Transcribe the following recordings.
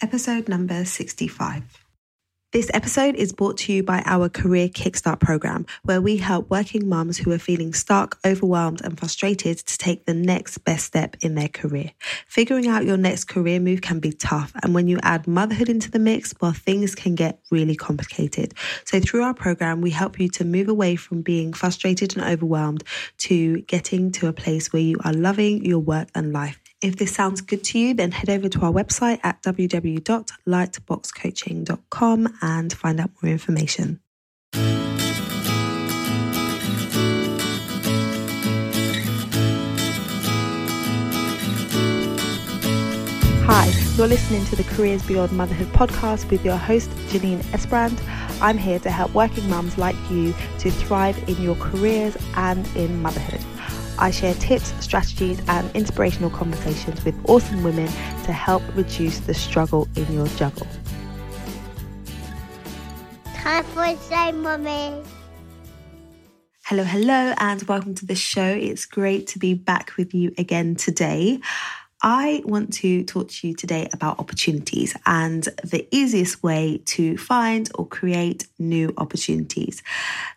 episode number 65. This episode is brought to you by our Career Kickstart program, where we help working mums who are feeling stuck, overwhelmed, and frustrated to take the next best step in their career. Figuring out your next career move can be tough, and when you add motherhood into the mix, well, things can get really complicated. So, through our program, we help you to move away from being frustrated and overwhelmed to getting to a place where you are loving your work and life. If this sounds good to you, then head over to our website at www.lightboxcoaching.com and find out more information. Hi, you're listening to the Careers Beyond Motherhood podcast with your host, Janine Esbrand. I'm here to help working mums like you to thrive in your careers and in motherhood. I share tips, strategies, and inspirational conversations with awesome women to help reduce the struggle in your juggle. Time for say, mommy. Hello, hello, and welcome to the show. It's great to be back with you again today. I want to talk to you today about opportunities and the easiest way to find or create new opportunities.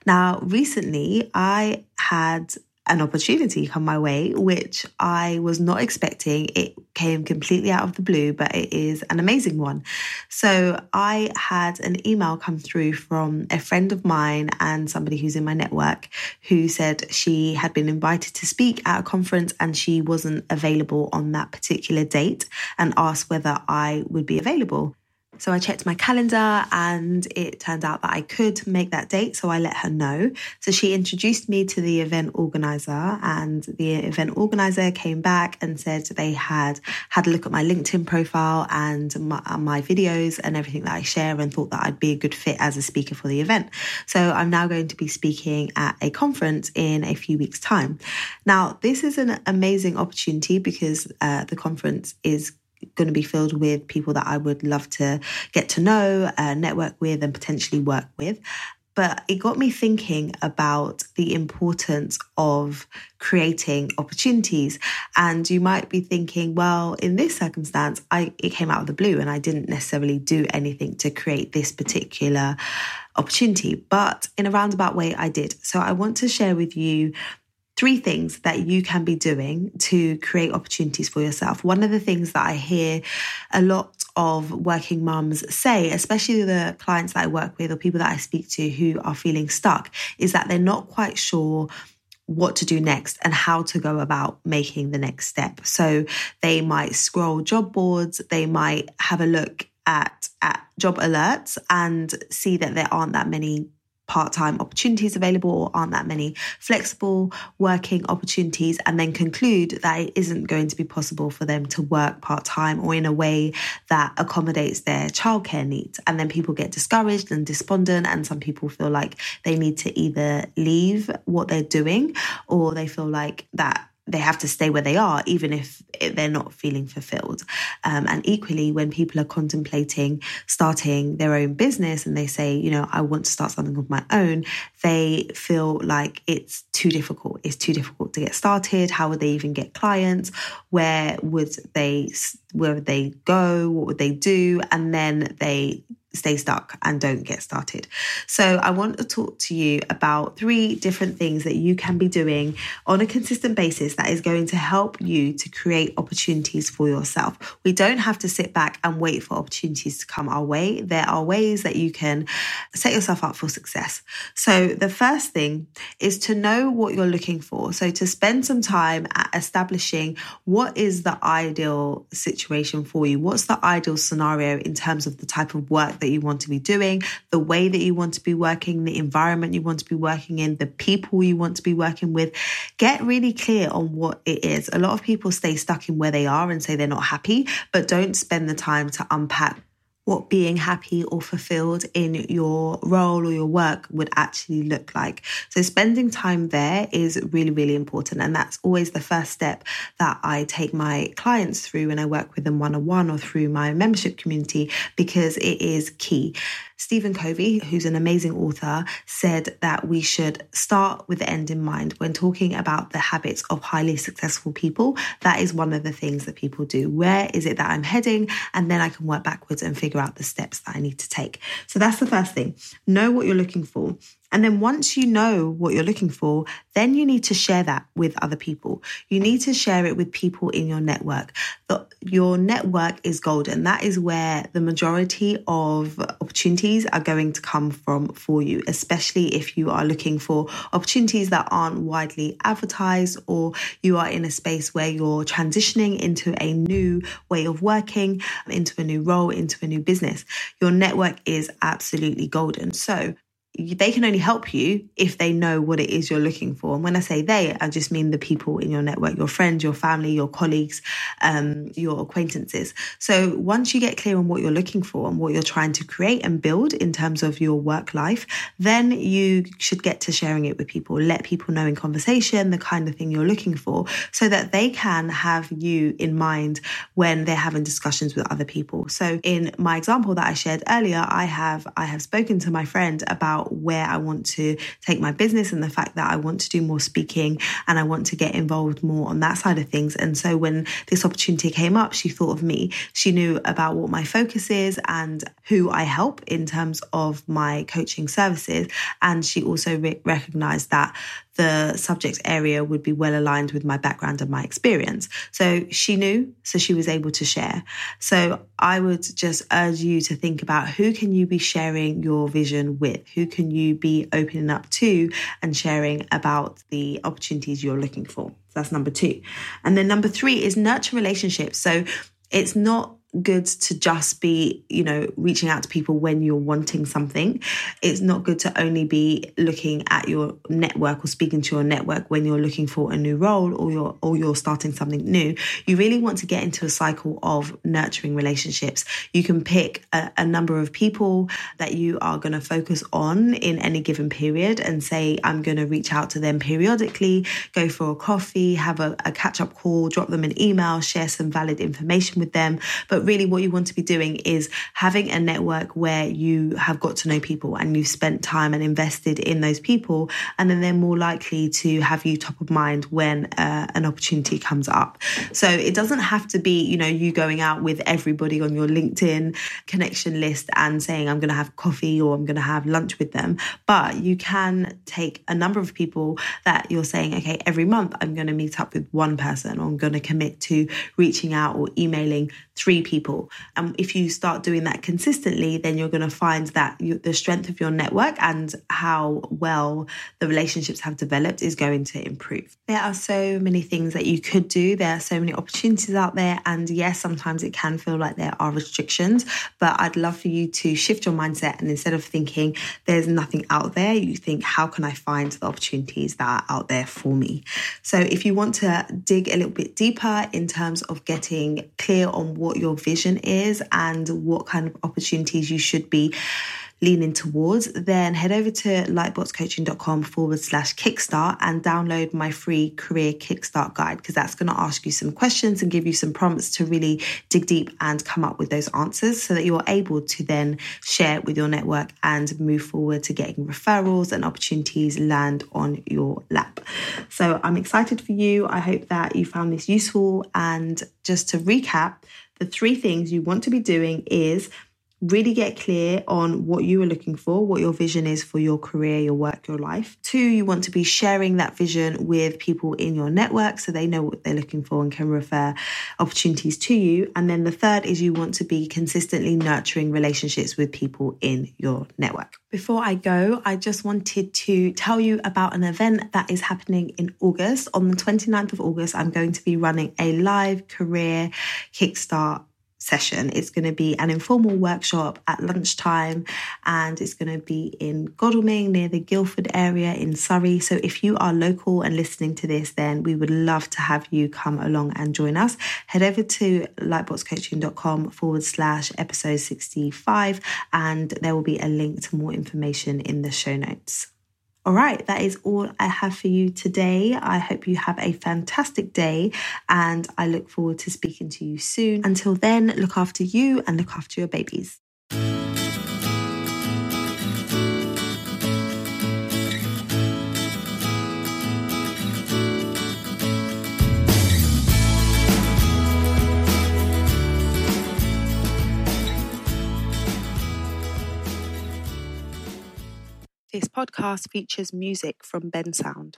Now, recently I had an opportunity come my way, which I was not expecting. It came completely out of the blue, but it is an amazing one. So I had an email come through from a friend of mine and somebody who's in my network who said she had been invited to speak at a conference and she wasn't available on that particular date and asked whether I would be available. So I checked my calendar and it turned out that I could make that date. So I let her know. So she introduced me to the event organizer and the event organizer came back and said they had had a look at my LinkedIn profile and my, uh, my videos and everything that I share and thought that I'd be a good fit as a speaker for the event. So I'm now going to be speaking at a conference in a few weeks time. Now, this is an amazing opportunity because uh, the conference is going to be filled with people that I would love to get to know, uh, network with, and potentially work with. But it got me thinking about the importance of creating opportunities. And you might be thinking, well, in this circumstance, I it came out of the blue and I didn't necessarily do anything to create this particular opportunity. But in a roundabout way, I did. So I want to share with you three things that you can be doing to create opportunities for yourself. One of the things that I hear a lot of working mums say, especially the clients that I work with or people that I speak to who are feeling stuck, is that they're not quite sure what to do next and how to go about making the next step. So they might scroll job boards, they might have a look at, at job alerts and see that there aren't that many part time opportunities available or aren't that many flexible working opportunities, and then conclude that it isn't going to be possible for them to work part time or in a way that accommodates their childcare needs. And then people get discouraged and despondent, and some people feel like they need to either leave what they're doing or they feel like that they have to stay where they are, even if they're not feeling fulfilled. Um, and equally, when people are contemplating starting their own business and they say, you know, I want to start something of my own, they feel like it's too difficult. It's too difficult to get started. How would they even get clients? Where would they, where would they go? What would they do? And then they stay stuck and don't get started. So, I want to talk to you about three different things that you can be doing on a consistent basis that is going to help you to create opportunities for yourself. We don't have to sit back and wait for opportunities to come our way. There are ways that you can set yourself up for success. So, the first thing is to know what you're looking for. So, to spend some time at establishing what is the ideal situation for you, what's the ideal scenario in terms of the type of work that you want to be doing, the way that you want to be working, the environment you want to be working in, the people you want to be working with. Get really clear on what it is. A lot of people stay stuck in where they are and say they're not happy, but don't spend the time to unpack what being happy or fulfilled in your role or your work would actually look like. So, spending time there is really, really important. And that's always the first step that I take my clients through when I work with them one on one or through my membership community because it is key. Stephen Covey, who's an amazing author, said that we should start with the end in mind when talking about the habits of highly successful people. That is one of the things that people do. Where is it that I'm heading? And then I can work backwards and figure out the steps that I need to take. So that's the first thing. Know what you're looking for. And then once you know what you're looking for, then you need to share that with other people. You need to share it with people in your network. The, your network is golden. That is where the majority of opportunities are going to come from for you, especially if you are looking for opportunities that aren't widely advertised or you are in a space where you're transitioning into a new way of working, into a new role, into a new business. Your network is absolutely golden. So they can only help you if they know what it is you're looking for. And when I say they, I just mean the people in your network, your friends, your family, your colleagues, um, your acquaintances. So once you get clear on what you're looking for and what you're trying to create and build in terms of your work life, then you should get to sharing it with people. Let people know in conversation the kind of thing you're looking for so that they can have you in mind when they're having discussions with other people. So in my example that I shared earlier, I have I have spoken to my friend about where I want to take my business and the fact that I want to do more speaking and I want to get involved more on that side of things. And so when this opportunity came up, she thought of me. She knew about what my focus is and who I help in terms of my coaching services. And she also re- recognized that the subject area would be well aligned with my background and my experience. So she knew, so she was able to share. So I would just urge you to think about who can you be sharing your vision with? Who can you be opening up to and sharing about the opportunities you're looking for? So that's number two. And then number three is nurture relationships. So it's not good to just be, you know, reaching out to people when you're wanting something. It's not good to only be looking at your network or speaking to your network when you're looking for a new role or you're or you're starting something new. You really want to get into a cycle of nurturing relationships. You can pick a, a number of people that you are going to focus on in any given period and say, I'm going to reach out to them periodically, go for a coffee, have a, a catch up call, drop them an email, share some valid information with them. But but really, what you want to be doing is having a network where you have got to know people and you've spent time and invested in those people. And then they're more likely to have you top of mind when uh, an opportunity comes up. So it doesn't have to be, you know, you going out with everybody on your LinkedIn connection list and saying, I'm going to have coffee or I'm going to have lunch with them. But you can take a number of people that you're saying, okay, every month I'm going to meet up with one person or I'm going to commit to reaching out or emailing three people. And if you start doing that consistently, then you're going to find that you, the strength of your network and how well the relationships have developed is going to improve. There are so many things that you could do. There are so many opportunities out there. And yes, sometimes it can feel like there are restrictions, but I'd love for you to shift your mindset. And instead of thinking there's nothing out there, you think, how can I find the opportunities that are out there for me? So if you want to dig a little bit deeper in terms of getting clear on what your vision is and what kind of opportunities you should be leaning towards, then head over to lightboxcoaching.com forward slash kickstart and download my free career kickstart guide because that's going to ask you some questions and give you some prompts to really dig deep and come up with those answers so that you're able to then share with your network and move forward to getting referrals and opportunities land on your lap. So I'm excited for you. I hope that you found this useful. And just to recap, the three things you want to be doing is really get clear on what you are looking for, what your vision is for your career, your work, your life. Two, you want to be sharing that vision with people in your network so they know what they're looking for and can refer opportunities to you. And then the third is you want to be consistently nurturing relationships with people in your network. Before I go, I just wanted to tell you about an event that is happening in August. On the 29th of August, I'm going to be running a live career kickstart session. It's going to be an informal workshop at lunchtime and it's going to be in Godalming near the Guildford area in Surrey. So if you are local and listening to this, then we would love to have you come along and join us. Head over to lightboxcoaching.com forward slash episode 65 and there will be a link to more information in the show notes. All right, that is all I have for you today. I hope you have a fantastic day and I look forward to speaking to you soon. Until then, look after you and look after your babies. Podcast features music from Bensound.